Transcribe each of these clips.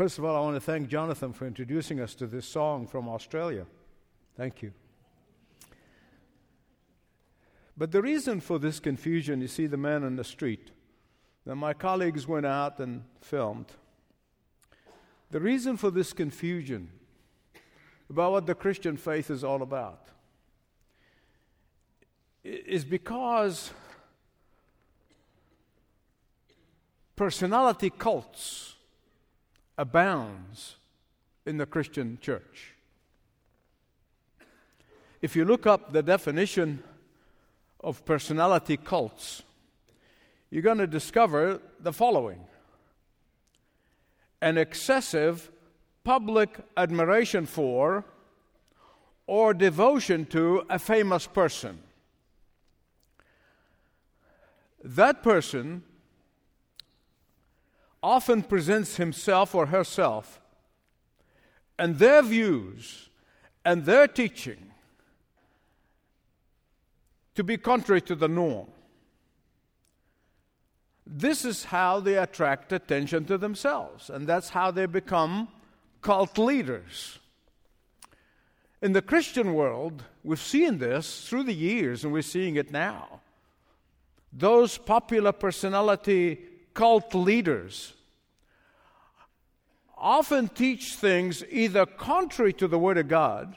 First of all, I want to thank Jonathan for introducing us to this song from Australia. Thank you. But the reason for this confusion, you see the man on the street, that my colleagues went out and filmed. The reason for this confusion about what the Christian faith is all about is because personality cults abounds in the Christian church. If you look up the definition of personality cults, you're going to discover the following an excessive public admiration for or devotion to a famous person. That person often presents himself or herself and their views and their teaching to be contrary to the norm. This is how they attract attention to themselves, and that's how they become cult leaders. In the Christian world, we've seen this through the years, and we're seeing it now. Those popular personality cult leaders often teach things either contrary to the Word of God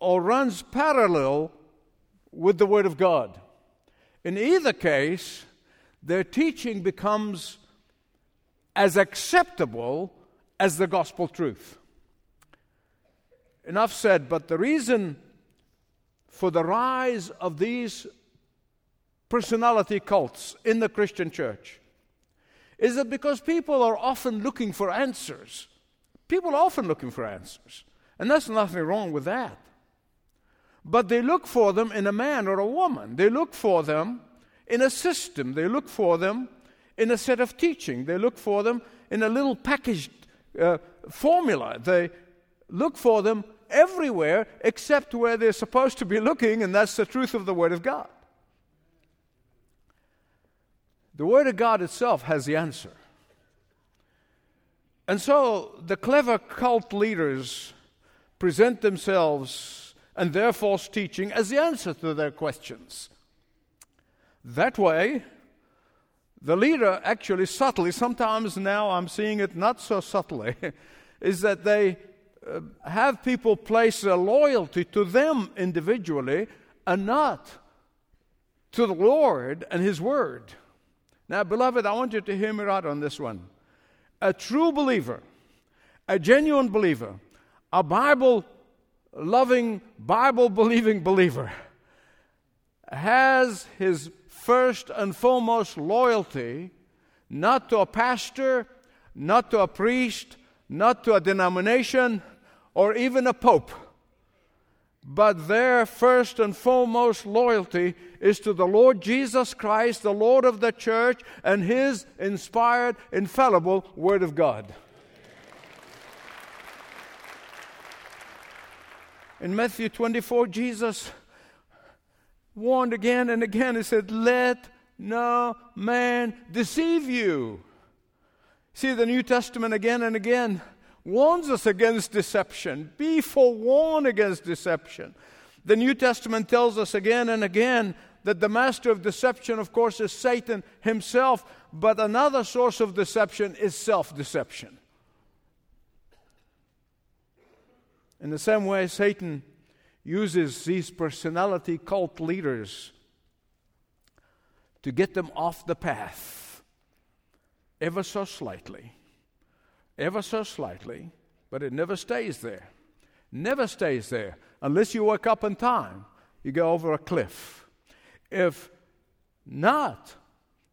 or runs parallel with the Word of God. In either case, their teaching becomes as acceptable as the gospel truth. Enough said, but the reason for the rise of these personality cults in the Christian church is that because people are often looking for answers. People are often looking for answers. And there's nothing wrong with that. But they look for them in a man or a woman. They look for them in a system. They look for them in a set of teaching. They look for them in a little packaged uh, formula. They look for them everywhere except where they're supposed to be looking, and that's the truth of the Word of God. The Word of God itself has the answer. And so the clever cult leaders present themselves and their false teaching as the answer to their questions. That way, the leader actually subtly, sometimes now I'm seeing it not so subtly, is that they uh, have people place their loyalty to them individually and not to the Lord and His Word. Now, beloved, I want you to hear me right on this one. A true believer, a genuine believer, a Bible loving, Bible believing believer has his first and foremost loyalty not to a pastor, not to a priest, not to a denomination, or even a pope but their first and foremost loyalty is to the Lord Jesus Christ, the Lord of the church, and His inspired, infallible Word of God. In Matthew 24, Jesus warned again and again. He said, Let no man deceive you. See the New Testament again and again warns us against deception. Be forewarned against deception. The New Testament tells us again and again that the master of deception, of course, is Satan himself, but another source of deception is self deception. In the same way, Satan uses these personality cult leaders to get them off the path ever so slightly ever so slightly, but it never stays there. Never stays there. Unless you wake up in time, you go over a cliff. If not,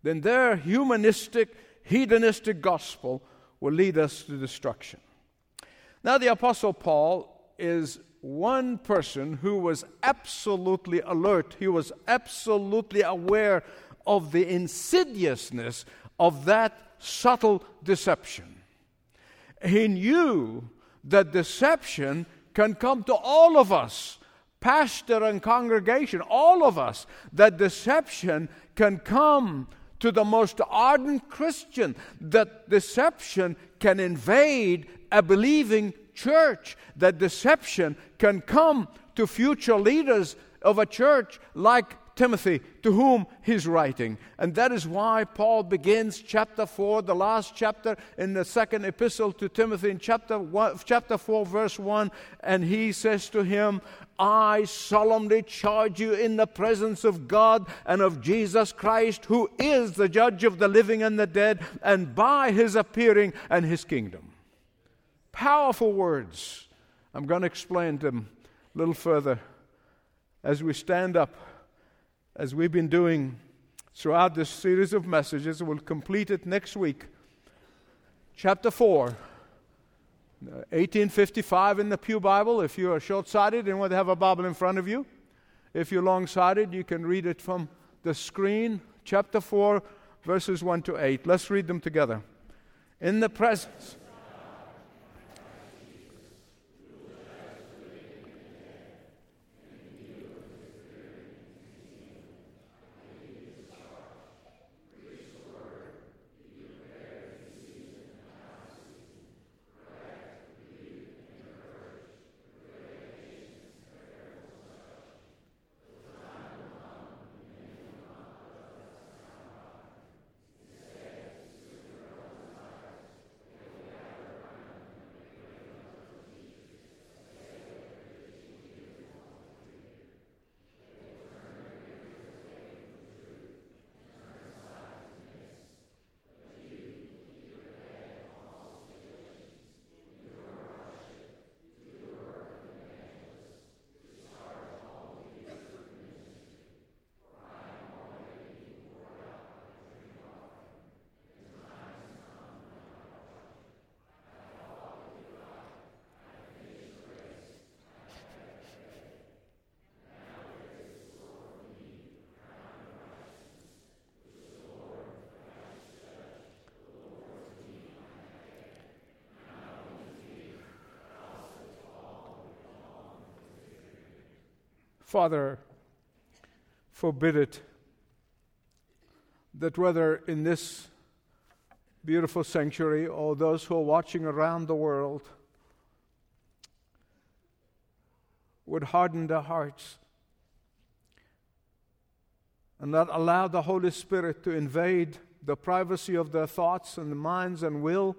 then their humanistic, hedonistic gospel will lead us to destruction. Now, the Apostle Paul is one person who was absolutely alert, he was absolutely aware of the insidiousness of that subtle deception. He knew that deception can come to all of us, pastor and congregation, all of us, that deception can come to the most ardent Christian that deception can invade a believing church, that deception can come to future leaders of a church like Timothy, to whom he's writing. And that is why Paul begins chapter 4, the last chapter in the second epistle to Timothy, in chapter, one, chapter 4, verse 1, and he says to him, I solemnly charge you in the presence of God and of Jesus Christ, who is the judge of the living and the dead, and by his appearing and his kingdom. Powerful words. I'm going to explain them a little further as we stand up, as we've been doing throughout this series of messages. We'll complete it next week. Chapter 4. 1855 in the Pew Bible. If you are short sighted and want to have a Bible in front of you, if you're long sighted, you can read it from the screen. Chapter 4, verses 1 to 8. Let's read them together. In the presence Father, forbid it that whether in this beautiful sanctuary or those who are watching around the world would harden their hearts and not allow the Holy Spirit to invade the privacy of their thoughts and minds and will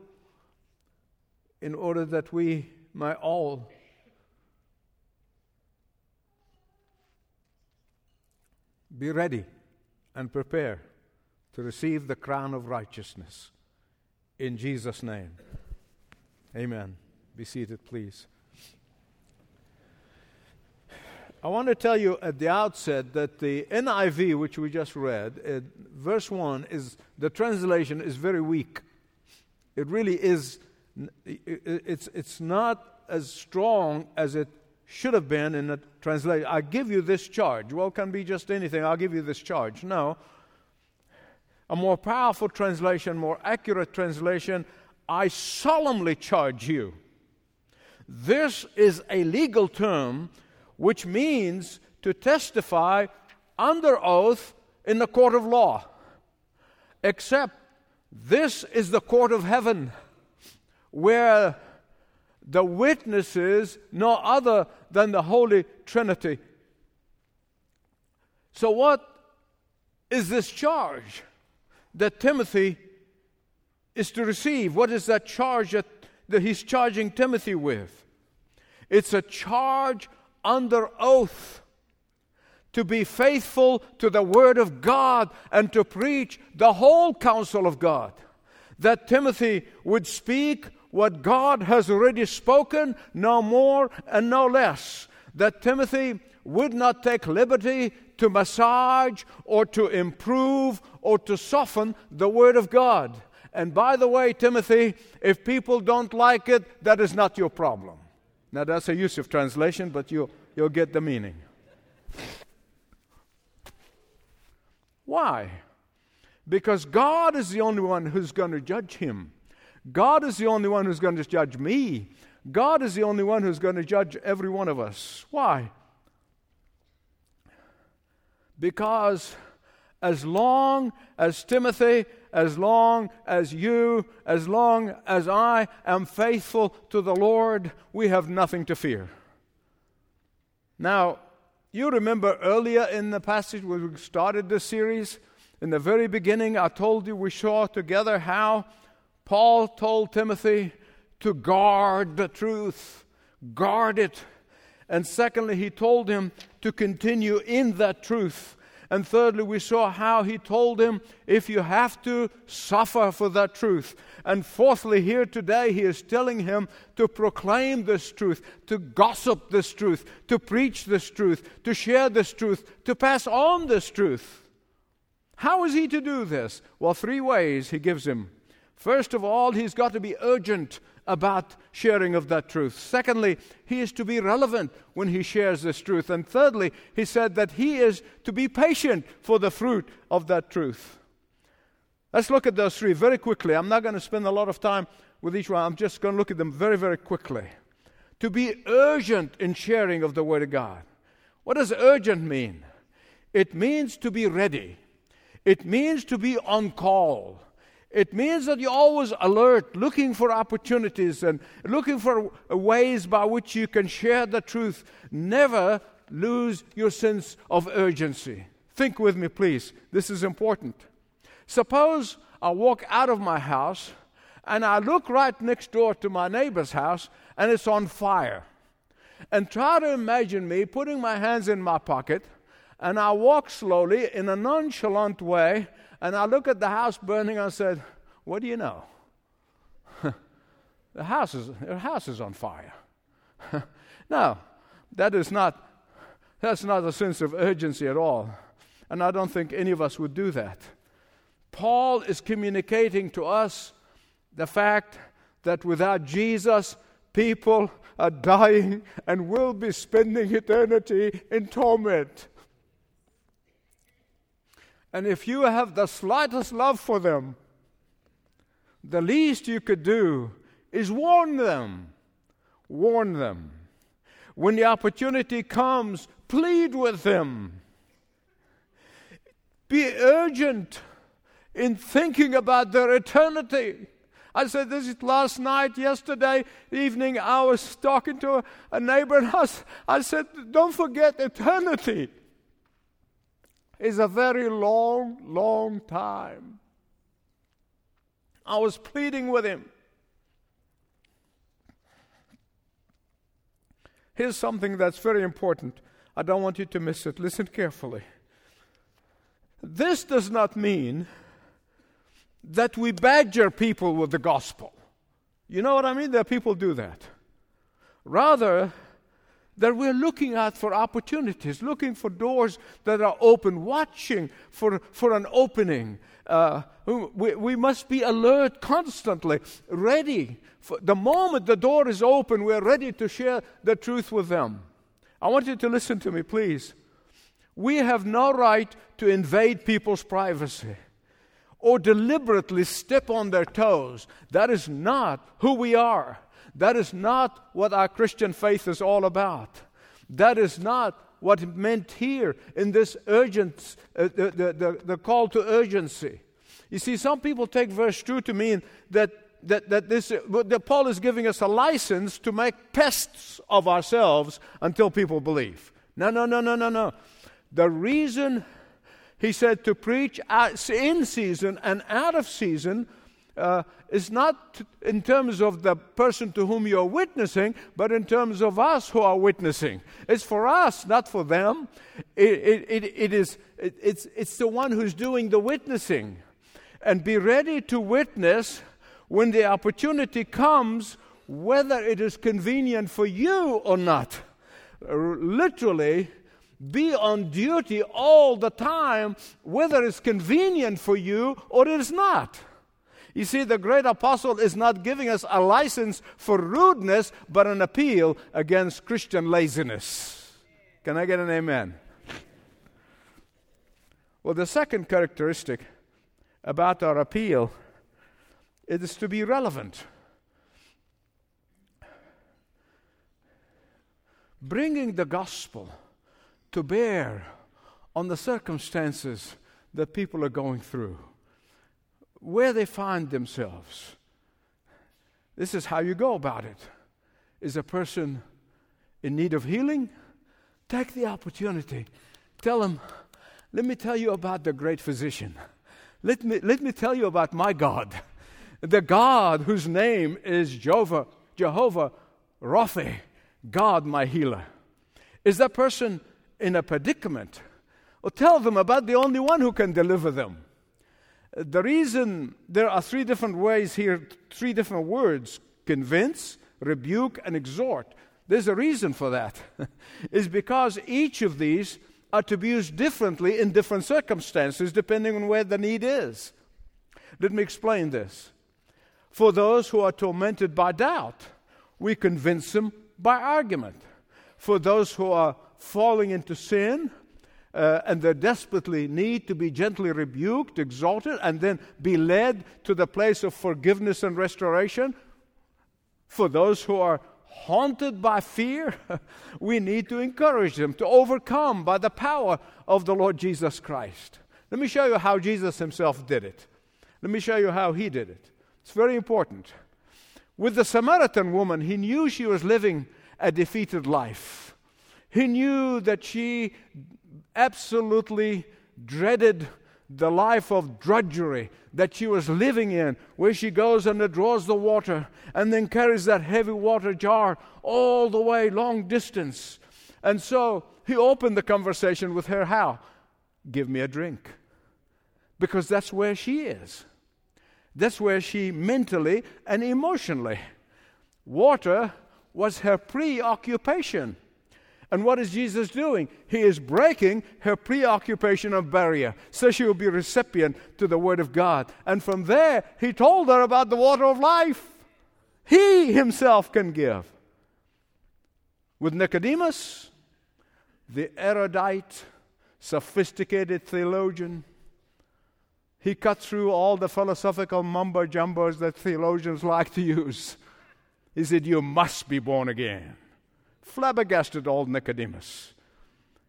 in order that we might all Be ready and prepare to receive the crown of righteousness. In Jesus' name. Amen. Be seated, please. I want to tell you at the outset that the NIV, which we just read, uh, verse 1, is the translation is very weak. It really is, it's, it's not as strong as it should have been in the translation. I give you this charge. Well, can be just anything. I'll give you this charge. No. A more powerful translation, more accurate translation, I solemnly charge you. This is a legal term which means to testify under oath in the court of law. Except this is the court of heaven where the witnesses no other than the Holy Trinity. So, what is this charge that Timothy is to receive? What is that charge that, that he's charging Timothy with? It's a charge under oath to be faithful to the Word of God and to preach the whole counsel of God. That Timothy would speak what God has already spoken, no more and no less. That Timothy would not take liberty to massage or to improve or to soften the Word of God. And by the way, Timothy, if people don't like it, that is not your problem. Now, that's a use of translation, but you'll, you'll get the meaning. Why? Because God is the only one who's going to judge him. God is the only one who's going to judge me. God is the only one who's going to judge every one of us. Why? Because as long as Timothy, as long as you, as long as I am faithful to the Lord, we have nothing to fear. Now, you remember earlier in the passage when we started this series, in the very beginning, I told you we saw together how Paul told Timothy to guard the truth, guard it. And secondly, he told him to continue in that truth. And thirdly, we saw how he told him, if you have to, suffer for that truth. And fourthly, here today, he is telling him to proclaim this truth, to gossip this truth, to preach this truth, to share this truth, to pass on this truth. How is he to do this? Well, three ways he gives him. First of all, he's got to be urgent about sharing of that truth. Secondly, he is to be relevant when he shares this truth. And thirdly, he said that he is to be patient for the fruit of that truth. Let's look at those three very quickly. I'm not going to spend a lot of time with each one, I'm just going to look at them very, very quickly. To be urgent in sharing of the Word of God. What does urgent mean? It means to be ready, it means to be on call. It means that you're always alert, looking for opportunities and looking for ways by which you can share the truth. Never lose your sense of urgency. Think with me, please. This is important. Suppose I walk out of my house and I look right next door to my neighbor's house and it's on fire. And try to imagine me putting my hands in my pocket and I walk slowly in a nonchalant way and I look at the house burning. And I said, What do you know? the, house is, the house is on fire. no, that is not, that's not a sense of urgency at all. And I don't think any of us would do that. Paul is communicating to us the fact that without Jesus, people are dying and will be spending eternity in torment. And if you have the slightest love for them, the least you could do is warn them. Warn them. When the opportunity comes, plead with them. Be urgent in thinking about their eternity. I said this last night, yesterday evening. I was talking to a, neighbor, and I, I said, Don't forget eternity is a very long, long time. I was pleading with him. Here's something that's very important. I don't want you to miss it. Listen carefully. This does not mean that we badger people with the gospel. You know what I mean? There are people do that. Rather, that we're looking at for opportunities, looking for doors that are open, watching for, for an opening. Uh, we, we must be alert constantly, ready. For the moment the door is open, we're ready to share the truth with them. I want you to listen to me, please. We have no right to invade people's privacy or deliberately step on their toes. That is not who we are. That is not what our Christian faith is all about. That is not what it meant here in this urgent, uh, the, the, the, the, call to urgency. You see, some people take verse 2 to mean that, that, that, this, uh, that Paul is giving us a license to make pests of ourselves until people believe. No, no, no, no, no, no. The reason he said to preach in season and out of season uh, is not in terms of the person to whom you're witnessing, but in terms of us who are witnessing. It's for us, not for them. It, it, it, it is, it, it's, it's the one who's doing the witnessing. And be ready to witness when the opportunity comes, whether it is convenient for you or not. Literally, be on duty all the time, whether it's convenient for you or it is not. You see, the great apostle is not giving us a license for rudeness, but an appeal against Christian laziness. Can I get an amen? Well, the second characteristic about our appeal is to be relevant. Bringing the gospel to bear on the circumstances that people are going through, where they find themselves. This is how you go about it. Is a person in need of healing? Take the opportunity. Tell them, let me tell you about the great physician. Let me, let me tell you about my God, the God whose name is Jehovah, Jehovah Rapha, God my healer. Is that person in a predicament? Or tell them about the only one who can deliver them. The reason there are three different ways here, three different words convince, rebuke, and exhort. There's a reason for that. is because each of these are to be used differently in different circumstances depending on where the need is. Let me explain this. For those who are tormented by doubt, we convince them by argument. For those who are falling into sin, uh, and they desperately need to be gently rebuked, exalted, and then be led to the place of forgiveness and restoration. For those who are haunted by fear, we need to encourage them to overcome by the power of the Lord Jesus Christ. Let me show you how Jesus himself did it. Let me show you how he did it. It's very important. With the Samaritan woman, he knew she was living a defeated life. He knew that she absolutely dreaded the life of drudgery that she was living in, where she goes and draws the water and then carries that heavy water jar all the way long distance. And so he opened the conversation with her how? Give me a drink. Because that's where she is. That's where she mentally and emotionally. Water was her preoccupation. And what is Jesus doing? He is breaking her preoccupation of barrier so she will be recipient to the Word of God. And from there, he told her about the water of life. He himself can give. With Nicodemus, the erudite, sophisticated theologian, he cut through all the philosophical mumbo jumbos that theologians like to use. He said, You must be born again flabbergasted old Nicodemus.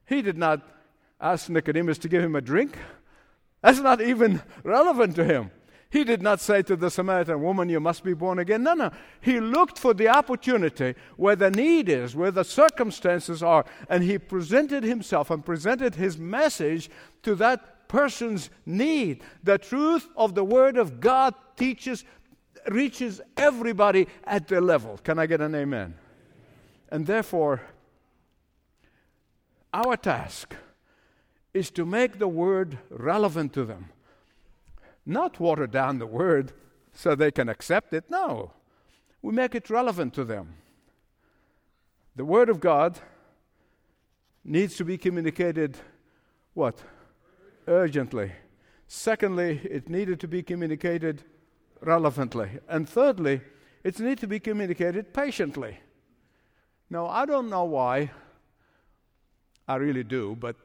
He did not ask Nicodemus to give him a drink. That's not even relevant to him. He did not say to the Samaritan woman, You must be born again. No, no. He looked for the opportunity where the need is, where the circumstances are, and he presented himself and presented his message to that person's need. The truth of the Word of God teaches, reaches everybody at their level. Can I get an amen? And therefore, our task is to make the word relevant to them. Not water down the word so they can accept it. No. We make it relevant to them. The word of God needs to be communicated what? Urgently. Secondly, it needed to be communicated relevantly. And thirdly, it needs to be communicated patiently. Now, I don't know why. I really do, but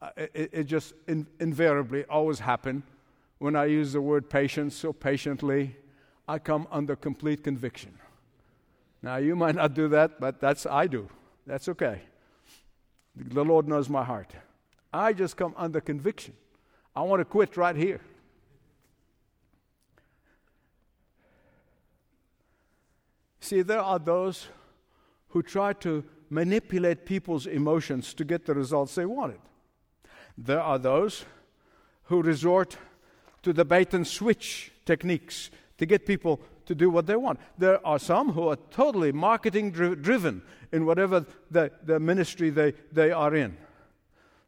uh, it, it just in, invariably always happen when I use the word patience so patiently. I come under complete conviction. Now, you might not do that, but that's I do. That's okay. The Lord knows my heart. I just come under conviction. I want to quit right here. See, there are those who try to manipulate people's emotions to get the results they wanted. There are those who resort to the bait and switch techniques to get people to do what they want. There are some who are totally marketing driven in whatever the, the ministry they, they are in.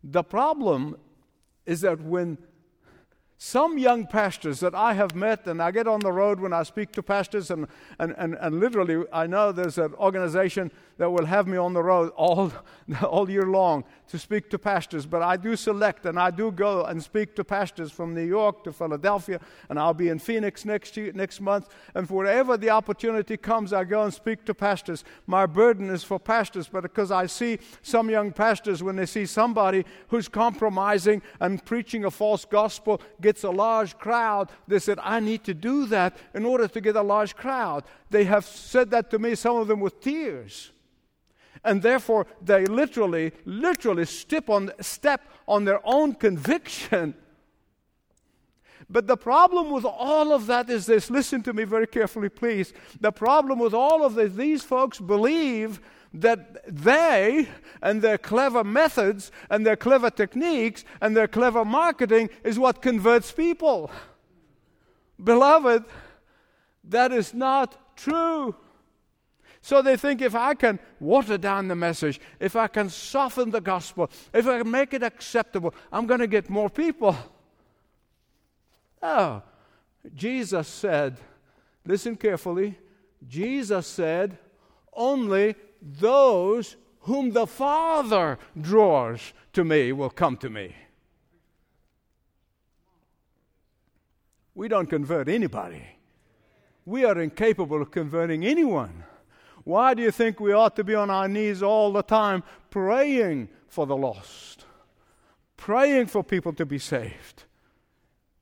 The problem is that when some young pastors that I have met, and I get on the road when I speak to pastors, and, and, and, and literally, I know there's an organization that will have me on the road all, all year long to speak to pastors. But I do select and I do go and speak to pastors from New York to Philadelphia, and I'll be in Phoenix next, year, next month. And wherever the opportunity comes, I go and speak to pastors. My burden is for pastors, but because I see some young pastors, when they see somebody who's compromising and preaching a false gospel, gets a large crowd, they said, I need to do that in order to get a large crowd. They have said that to me, some of them with tears. And therefore, they literally, literally step on, step on their own conviction But the problem with all of that is this listen to me very carefully, please. The problem with all of this, these folks believe that they and their clever methods and their clever techniques and their clever marketing is what converts people. Beloved, that is not true. So they think if I can water down the message, if I can soften the gospel, if I can make it acceptable, I'm going to get more people. Oh, Jesus said, listen carefully, Jesus said, only those whom the Father draws to me will come to me. We don't convert anybody. We are incapable of converting anyone. Why do you think we ought to be on our knees all the time praying for the lost? Praying for people to be saved.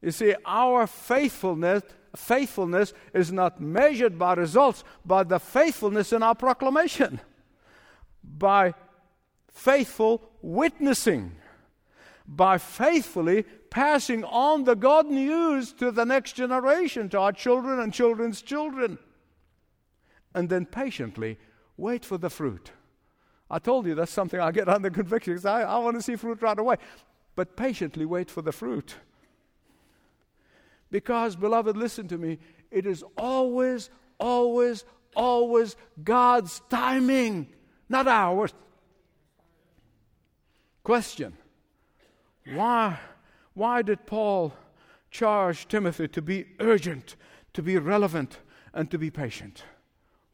You see, our faithfulness, faithfulness is not measured by results, but the faithfulness in our proclamation, by faithful witnessing, by faithfully passing on the God news to the next generation, to our children and children's children. And then patiently wait for the fruit. I told you that's something I get under conviction because I, I want to see fruit right away. But patiently wait for the fruit. Because, beloved, listen to me, it is always, always, always God's timing, not ours. Question Why, why did Paul charge Timothy to be urgent, to be relevant, and to be patient?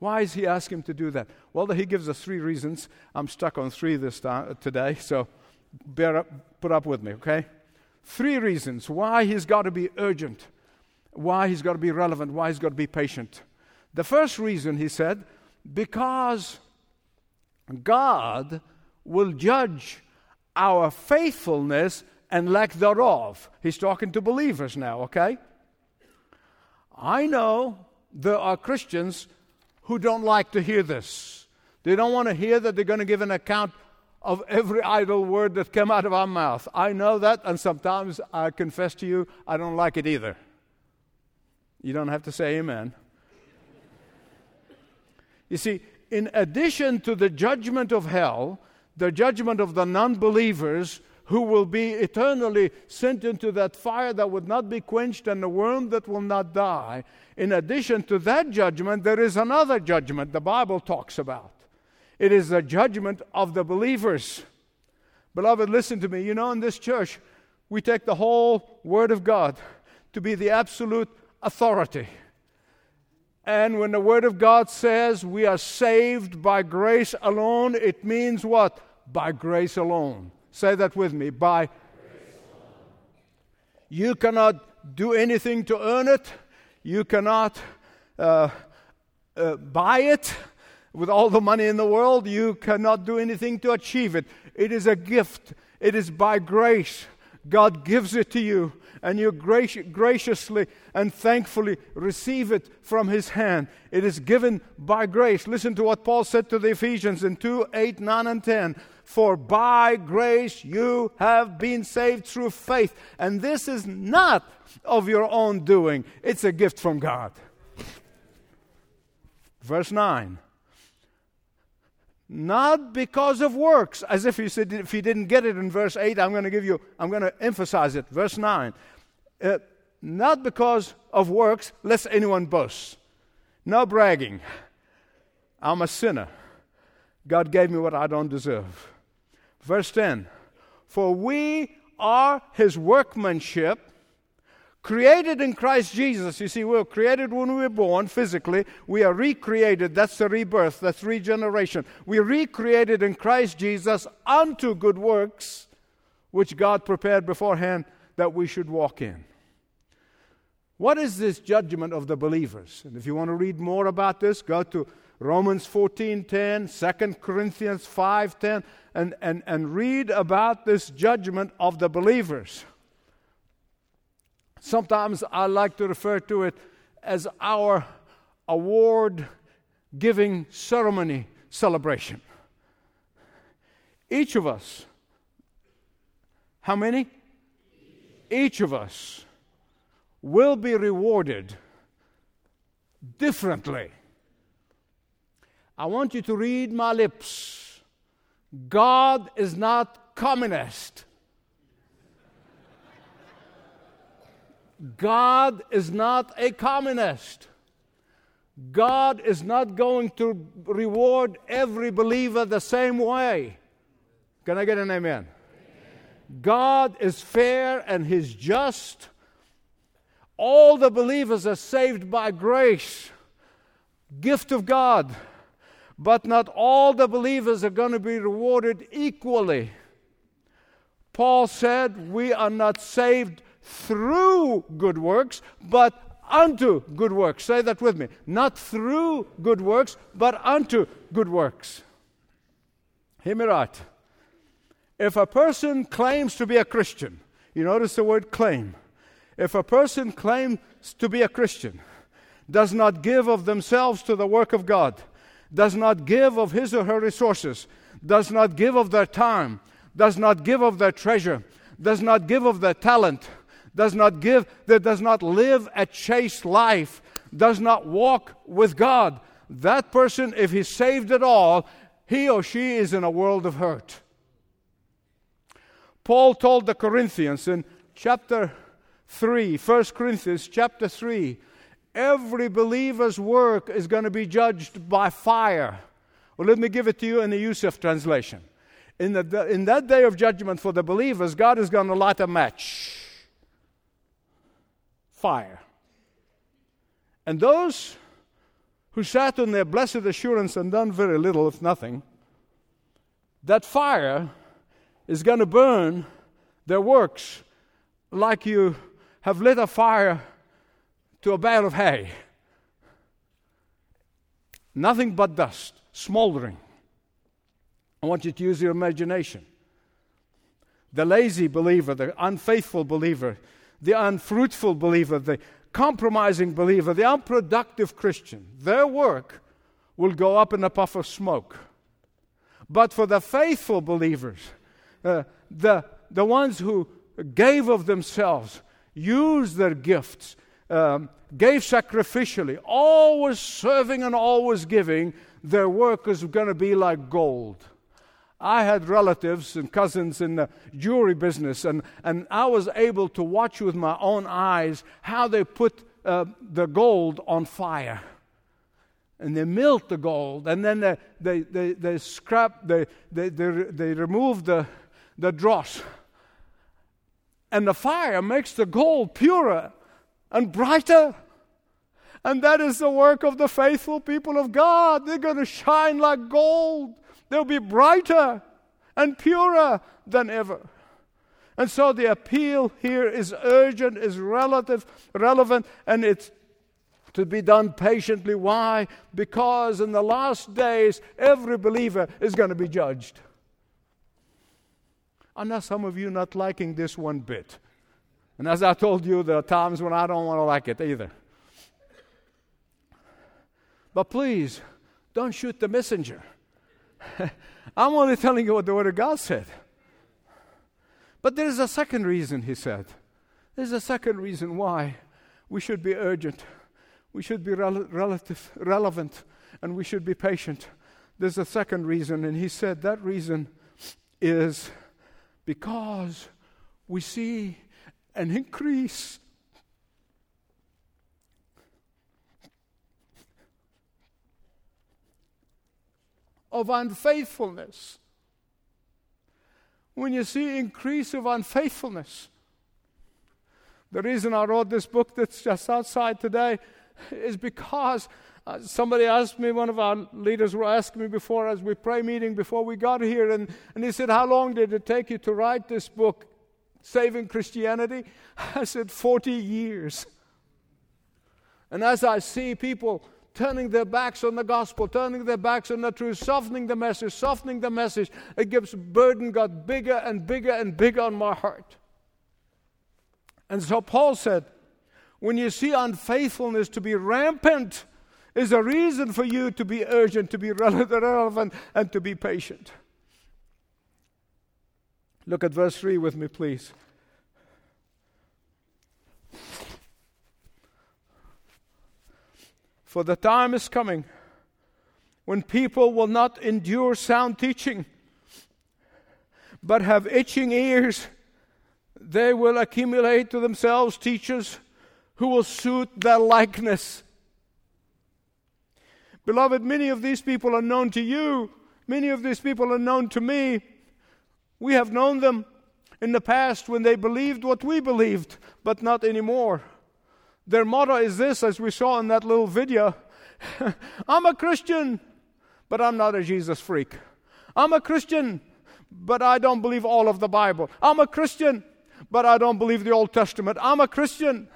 Why is he asking him to do that? Well, he gives us three reasons. I'm stuck on three this time, today, so bear up, put up with me, okay? Three reasons why he's got to be urgent, why he's got to be relevant, why he's got to be patient. The first reason, he said, because God will judge our faithfulness and lack thereof. He's talking to believers now, okay? I know there are Christians who don't like to hear this. They don't want to hear that they're going to give an account of every idle word that came out of our mouth. I know that, and sometimes I confess to you, I don't like it either. You don't have to say amen. You see, in addition to the judgment of hell, the judgment of the non believers who will be eternally sent into that fire that would not be quenched and the worm that will not die, in addition to that judgment, there is another judgment the Bible talks about. It is the judgment of the believers. Beloved, listen to me. You know, in this church, we take the whole Word of God to be the absolute authority. And when the Word of God says we are saved by grace alone, it means what? By grace alone. Say that with me. By you cannot do anything to earn it. You cannot uh, uh, buy it with all the money in the world, you cannot do anything to achieve it. It is a gift, it is by grace. God gives it to you, and you graciously and thankfully receive it from His hand. It is given by grace. Listen to what Paul said to the Ephesians in 2 8, 9, and 10. For by grace you have been saved through faith. And this is not of your own doing, it's a gift from God. Verse 9 not because of works, as if he said, if he didn't get it in verse 8, I'm going to give you, I'm going to emphasize it. Verse 9. Uh, not because of works, lest anyone boast. No bragging. I'm a sinner. God gave me what I don't deserve. Verse 10. For we are his workmanship Created in Christ Jesus. You see, we were created when we were born physically. We are recreated. That's the rebirth. That's regeneration. We are recreated in Christ Jesus unto good works, which God prepared beforehand that we should walk in. What is this judgment of the believers? And if you want to read more about this, go to Romans 14:10, 2 Corinthians 5:10, and, and, and read about this judgment of the believers. Sometimes I like to refer to it as our award giving ceremony celebration. Each of us, how many? Each of us will be rewarded differently. I want you to read my lips. God is not communist. God is not a communist. God is not going to reward every believer the same way. Can I get an amen? amen? God is fair and He's just. All the believers are saved by grace, gift of God. But not all the believers are going to be rewarded equally. Paul said, We are not saved through good works, but unto good works. Say that with me. Not through good works, but unto good works. Hear me right. If a person claims to be a Christian, you notice the word claim. If a person claims to be a Christian, does not give of themselves to the work of God, does not give of his or her resources, does not give of their time, does not give of their treasure, does not give of their talent, does not give, that does not live a chaste life, does not walk with God, that person, if he's saved at all, he or she is in a world of hurt. Paul told the Corinthians in chapter 3, 1 Corinthians chapter 3, every believer's work is going to be judged by fire. Well, let me give it to you in the Youssef translation. In, the, in that day of judgment for the believers, God is going to light a match fire. And those who sat on their blessed assurance and done very little, if nothing, that fire is going to burn their works like you have lit a fire to a bale of hay. Nothing but dust, smoldering. I want you to use your imagination. The lazy believer, the unfaithful believer, the unfruitful believer, the compromising believer, the unproductive Christian, their work will go up in a puff of smoke. But for the faithful believers, uh, the, the ones who gave of themselves, used their gifts, um, gave sacrificially, always serving and always giving, their work is going to be like gold. I had relatives and cousins in the jewelry business, and, and I was able to watch with my own eyes how they put uh, the gold on fire. And they melt the gold, and then they, they, they, they scrap, they, they, they, they remove the, the dross. And the fire makes the gold purer and brighter. And that is the work of the faithful people of God. They're going to shine like gold. They'll be brighter and purer than ever. And so the appeal here is urgent, is relative, relevant, and it's to be done patiently. Why? Because in the last days, every believer is going to be judged. I know some of you not liking this one bit. And as I told you, there are times when I don't want to like it either. But please, don't shoot the messenger. I'm only telling you what the Word of God said. But there is a second reason, he said. There's a second reason why we should be urgent, we should be rel- relative, relevant, and we should be patient. There's a second reason, and he said that reason is because we see an increase of unfaithfulness. When you see increase of unfaithfulness, the reason I wrote this book that's just outside today is because uh, somebody asked me, one of our leaders were asking me before, as we pray meeting before we got here, and, and he said, How long did it take you to write this book, Saving Christianity? I said, 40 years. And as I see people turning their backs on the gospel, turning their backs on the truth, softening the message, softening the message. It gives burden got bigger and bigger and bigger on my heart. And so Paul said, when you see unfaithfulness to be rampant, is a reason for you to be urgent, to be relevant, and to be patient. Look at verse 3 with me, please. For the time is coming when people will not endure sound teaching, but have itching ears. They will accumulate to themselves teachers who will suit their likeness. Beloved, many of these people are known to you. Many of these people are known to me. We have known them in the past when they believed what we believed, but not anymore. Their motto is this, as we saw in that little video I'm a Christian, but I'm not a Jesus freak. I'm a Christian, but I don't believe all of the Bible. I'm a Christian, but I don't believe the Old Testament. I'm a Christian,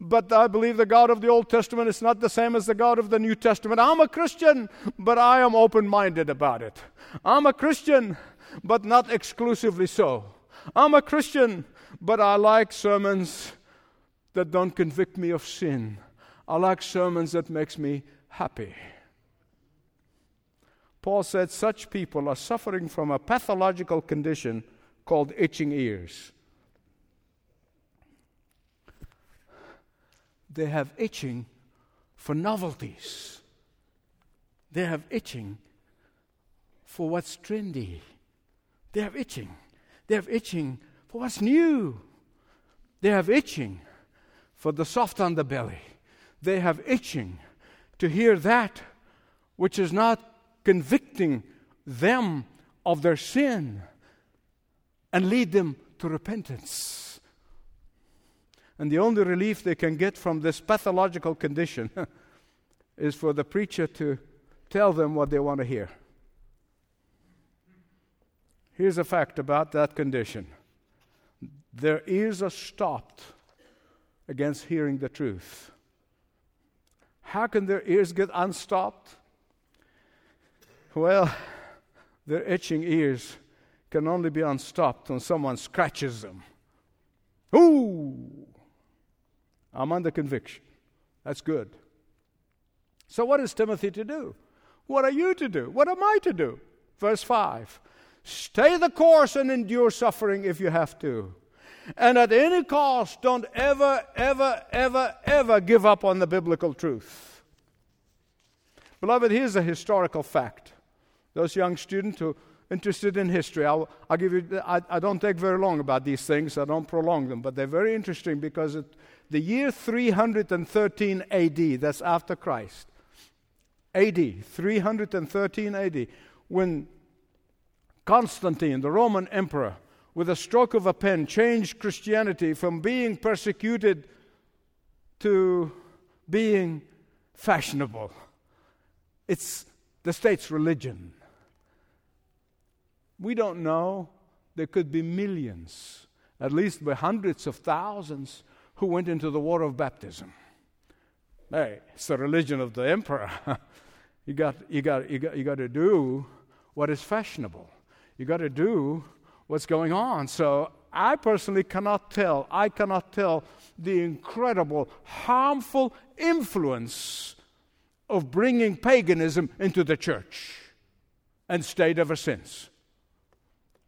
but I believe the God of the Old Testament is not the same as the God of the New Testament. I'm a Christian, but I am open minded about it. I'm a Christian, but not exclusively so. I'm a Christian, but I like sermons that don't convict me of sin. I like sermons that makes me happy. Paul said such people are suffering from a pathological condition called itching ears. They have itching for novelties. They have itching for what's trendy. They have itching. They have itching for what's new. They have itching for the soft underbelly. They have itching to hear that which is not convicting them of their sin and lead them to repentance. And the only relief they can get from this pathological condition is for the preacher to tell them what they want to hear. Here's a fact about that condition their ears are stopped against hearing the truth. How can their ears get unstopped? Well, their itching ears can only be unstopped when someone scratches them. Ooh! I'm under conviction. That's good. So, what is Timothy to do? What are you to do? What am I to do? Verse 5 Stay the course and endure suffering if you have to. And at any cost, don't ever, ever, ever, ever give up on the biblical truth. Beloved, here's a historical fact. Those young students who are interested in history, I'll, I'll give you, I, I, don't take very long about these things, I don't prolong them, but they're very interesting because it, the year 313 AD, that's after Christ, AD, 313 AD, when Constantine, the Roman emperor, with a stroke of a pen, changed Christianity from being persecuted to being fashionable. It's the state's religion. We don't know. There could be millions, at least by hundreds of thousands, who went into the water of baptism. Hey, it's the religion of the emperor. you, got, you, got, you, got, you got to do what is fashionable. You got to do what's going on. So I personally cannot tell, I cannot tell the incredible, harmful influence of bringing paganism into the church and stayed ever since.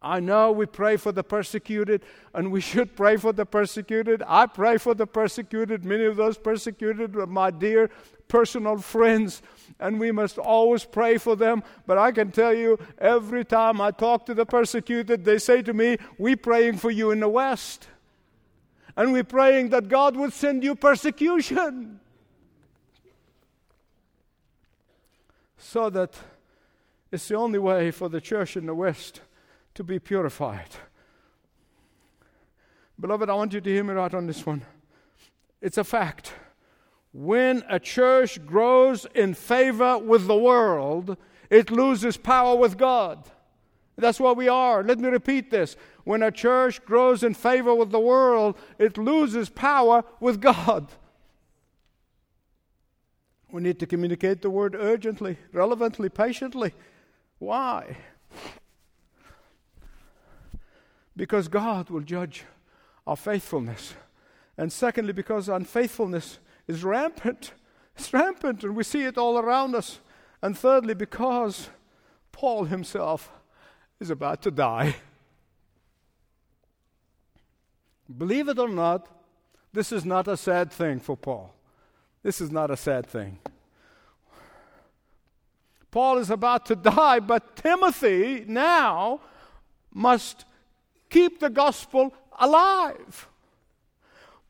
I know we pray for the persecuted, and we should pray for the persecuted. I pray for the persecuted. Many of those persecuted are my dear personal friends, and we must always pray for them. But I can tell you, every time I talk to the persecuted, they say to me, We're praying for you in the West. And we're praying that God would send you persecution. So that it's the only way for the church in the West to be purified. Beloved, I want you to hear me right on this one. It's a fact when a church grows in favor with the world, it loses power with God. That's what we are. Let me repeat this. When a church grows in favor with the world, it loses power with God. We need to communicate the word urgently, relevantly, patiently. Why? Because God will judge our faithfulness. And secondly, because unfaithfulness is rampant. It's rampant, and we see it all around us. And thirdly, because Paul himself is about to die. Believe it or not, this is not a sad thing for Paul. This is not a sad thing. Paul is about to die, but Timothy now must keep the gospel alive.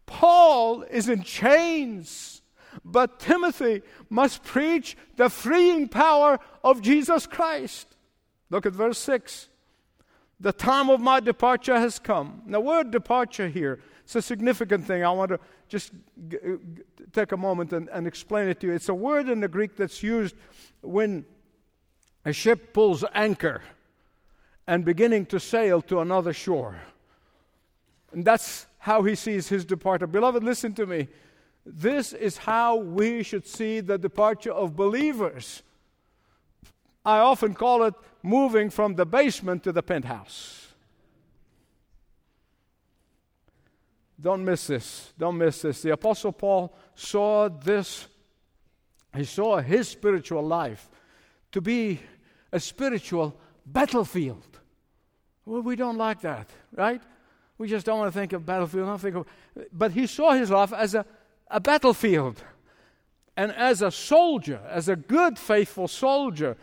Paul is in chains, but Timothy must preach the freeing power of Jesus Christ. Look at verse 6. The time of my departure has come. The word departure here, it's a significant thing. I want to just g- g- take a moment and, and explain it to you. It's a word in the Greek that's used when a ship pulls anchor and beginning to sail to another shore. And that's how he sees his departure. Beloved, listen to me. This is how we should see the departure of believers. I often call it moving from the basement to the penthouse. Don't miss this. Don't miss this. The Apostle Paul saw this, he saw his spiritual life to be a spiritual battlefield. Well, we don't like that, right? We just don't want to think of battlefield. Don't think of, but he saw his life as a, a battlefield. And as a soldier, as a good, faithful soldier,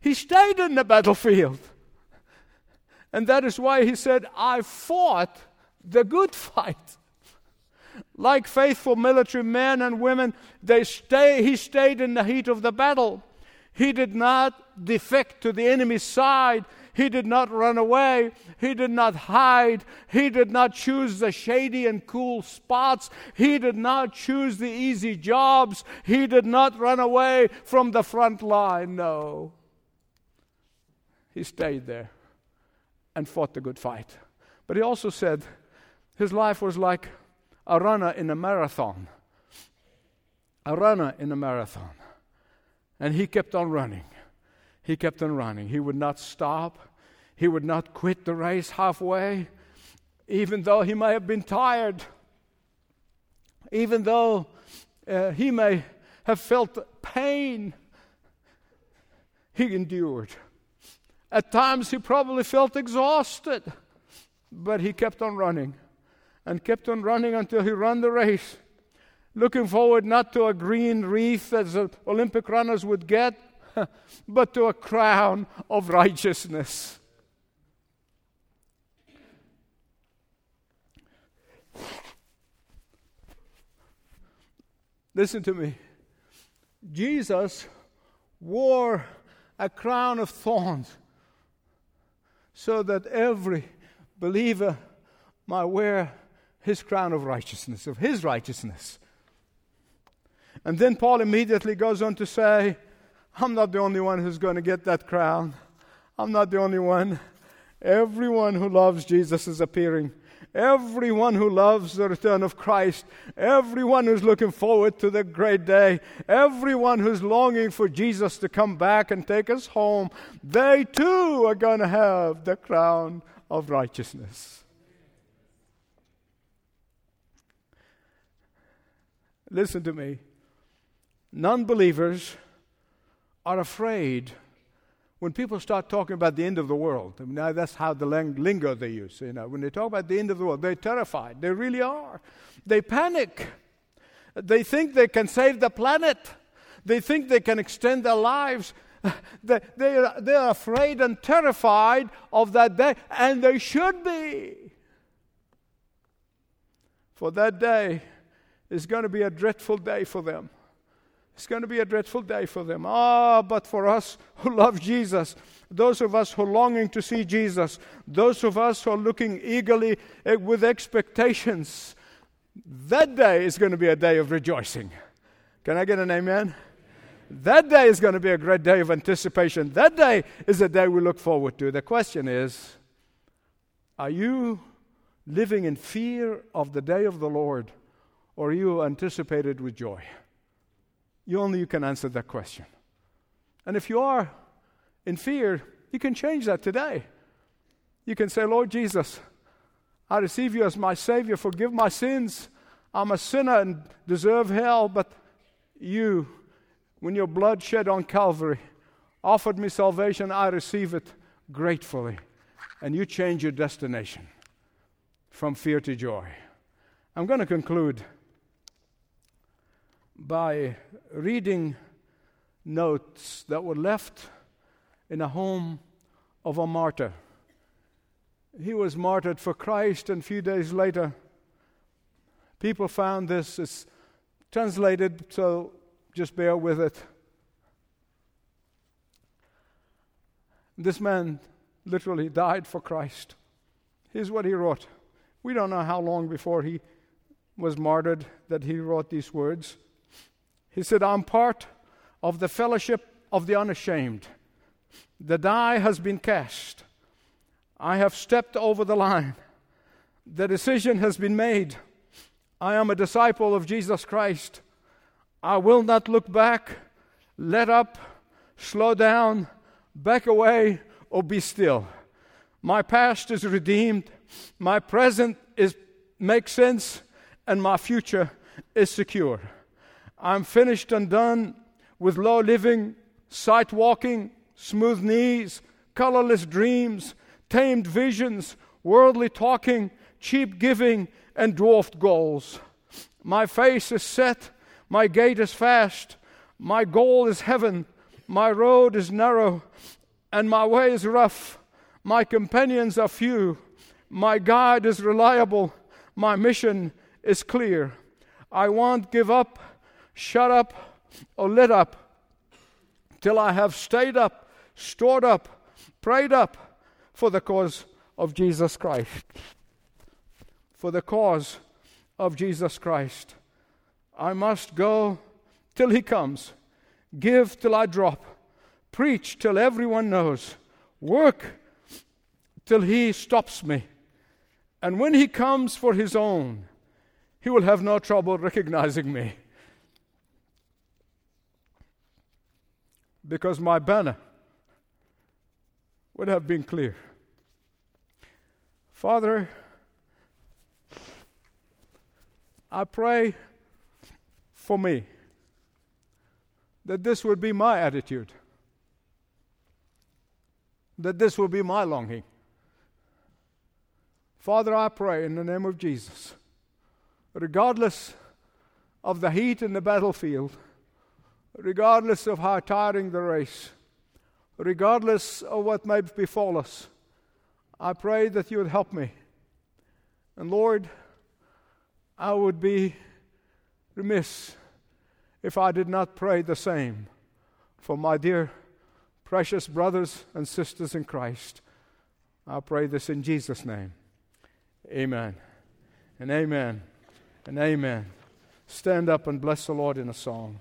he stayed in the battlefield. And that is why he said, I fought the good fight. Like faithful military men and women, they stay, he stayed in the heat of the battle. He did not defect to the enemy's side. He did not run away. He did not hide. He did not choose the shady and cool spots. He did not choose the easy jobs. He did not run away from the front line. No. He stayed there and fought the good fight. But he also said his life was like a runner in a marathon. A runner in a marathon. And he kept on running. He kept on running. He would not stop. He would not quit the race halfway, even though he may have been tired, even though uh, he may have felt pain. He endured. At times, he probably felt exhausted, but he kept on running and kept on running until he ran the race looking forward not to a green wreath as Olympic runners would get, but to a crown of righteousness. Listen to me. Jesus wore a crown of thorns so that every believer might wear his crown of righteousness, of his righteousness. And then Paul immediately goes on to say, I'm not the only one who's going to get that crown. I'm not the only one. Everyone who loves Jesus is appearing. Everyone who loves the return of Christ, everyone who's looking forward to the great day, everyone who's longing for Jesus to come back and take us home, they too are going to have the crown of righteousness. Listen to me. Non believers are afraid when people start talking about the end of the world. Mean, that's how the lingo they use. You know, when they talk about the end of the world, they're terrified. They really are. They panic. They think they can save the planet. They think they can extend their lives. They, they, are, they are afraid and terrified of that day, and they should be. For that day is going to be a dreadful day for them. It's going to be a dreadful day for them. Ah, but for us who love Jesus, those of us who are longing to see Jesus, those of us who are looking eagerly eh, with expectations, that day is going to be a day of rejoicing. Can I get an amen? That day is going to be a great day of anticipation. That day is a day we look forward to. The question is are you living in fear of the day of the Lord, or are you anticipated with joy? You only you can answer that question. And if you are in fear, you can change that today. You can say, Lord Jesus, I receive you as my Savior. Forgive my sins. I'm a sinner and deserve hell, but you, when your blood shed on Calvary, offered me salvation, I receive it gratefully. And you change your destination from fear to joy. I'm going to conclude by reading notes that were left in a home of a martyr. He was martyred for Christ, and a few days later, people found this. It's translated, so just bear with it. This man literally died for Christ. Here's what he wrote. We don't know how long before he was martyred that he wrote these words. He said, I'm part of the fellowship of the unashamed. The die has been cast. I have stepped over the line. The decision has been made. I am a disciple of Jesus Christ. I will not look back, let up, slow down, back away, or be still. My past is redeemed, my present is makes sense, and my future is secure. I'm finished and done with low living, sight walking, smooth knees, colorless dreams, tamed visions, worldly talking, cheap giving, and dwarfed goals. My face is set, my gait is fast, my goal is heaven, my road is narrow, and my way is rough. My companions are few, my guide is reliable, my mission is clear. I won't give up, shut up, or lit up till I have stayed up, stored up, prayed up for the cause of Jesus Christ. For the cause of Jesus Christ. I must go till He comes, give till I drop, preach till everyone knows, work till He stops me. And when He comes for His own, He will have no trouble recognizing me. Because my banner would have been clear. Father, I pray for me that this would be my attitude, that this would be my longing. Father, I pray in the name of Jesus, regardless of the heat in the battlefield, regardless of how tiring the race, regardless of what may befall us, I pray that you would help me. And Lord, I would be remiss if I did not pray the same for my dear, precious brothers and sisters in Christ. I pray this in Jesus' name. Amen. And amen. And amen. Stand up and bless the Lord in a song.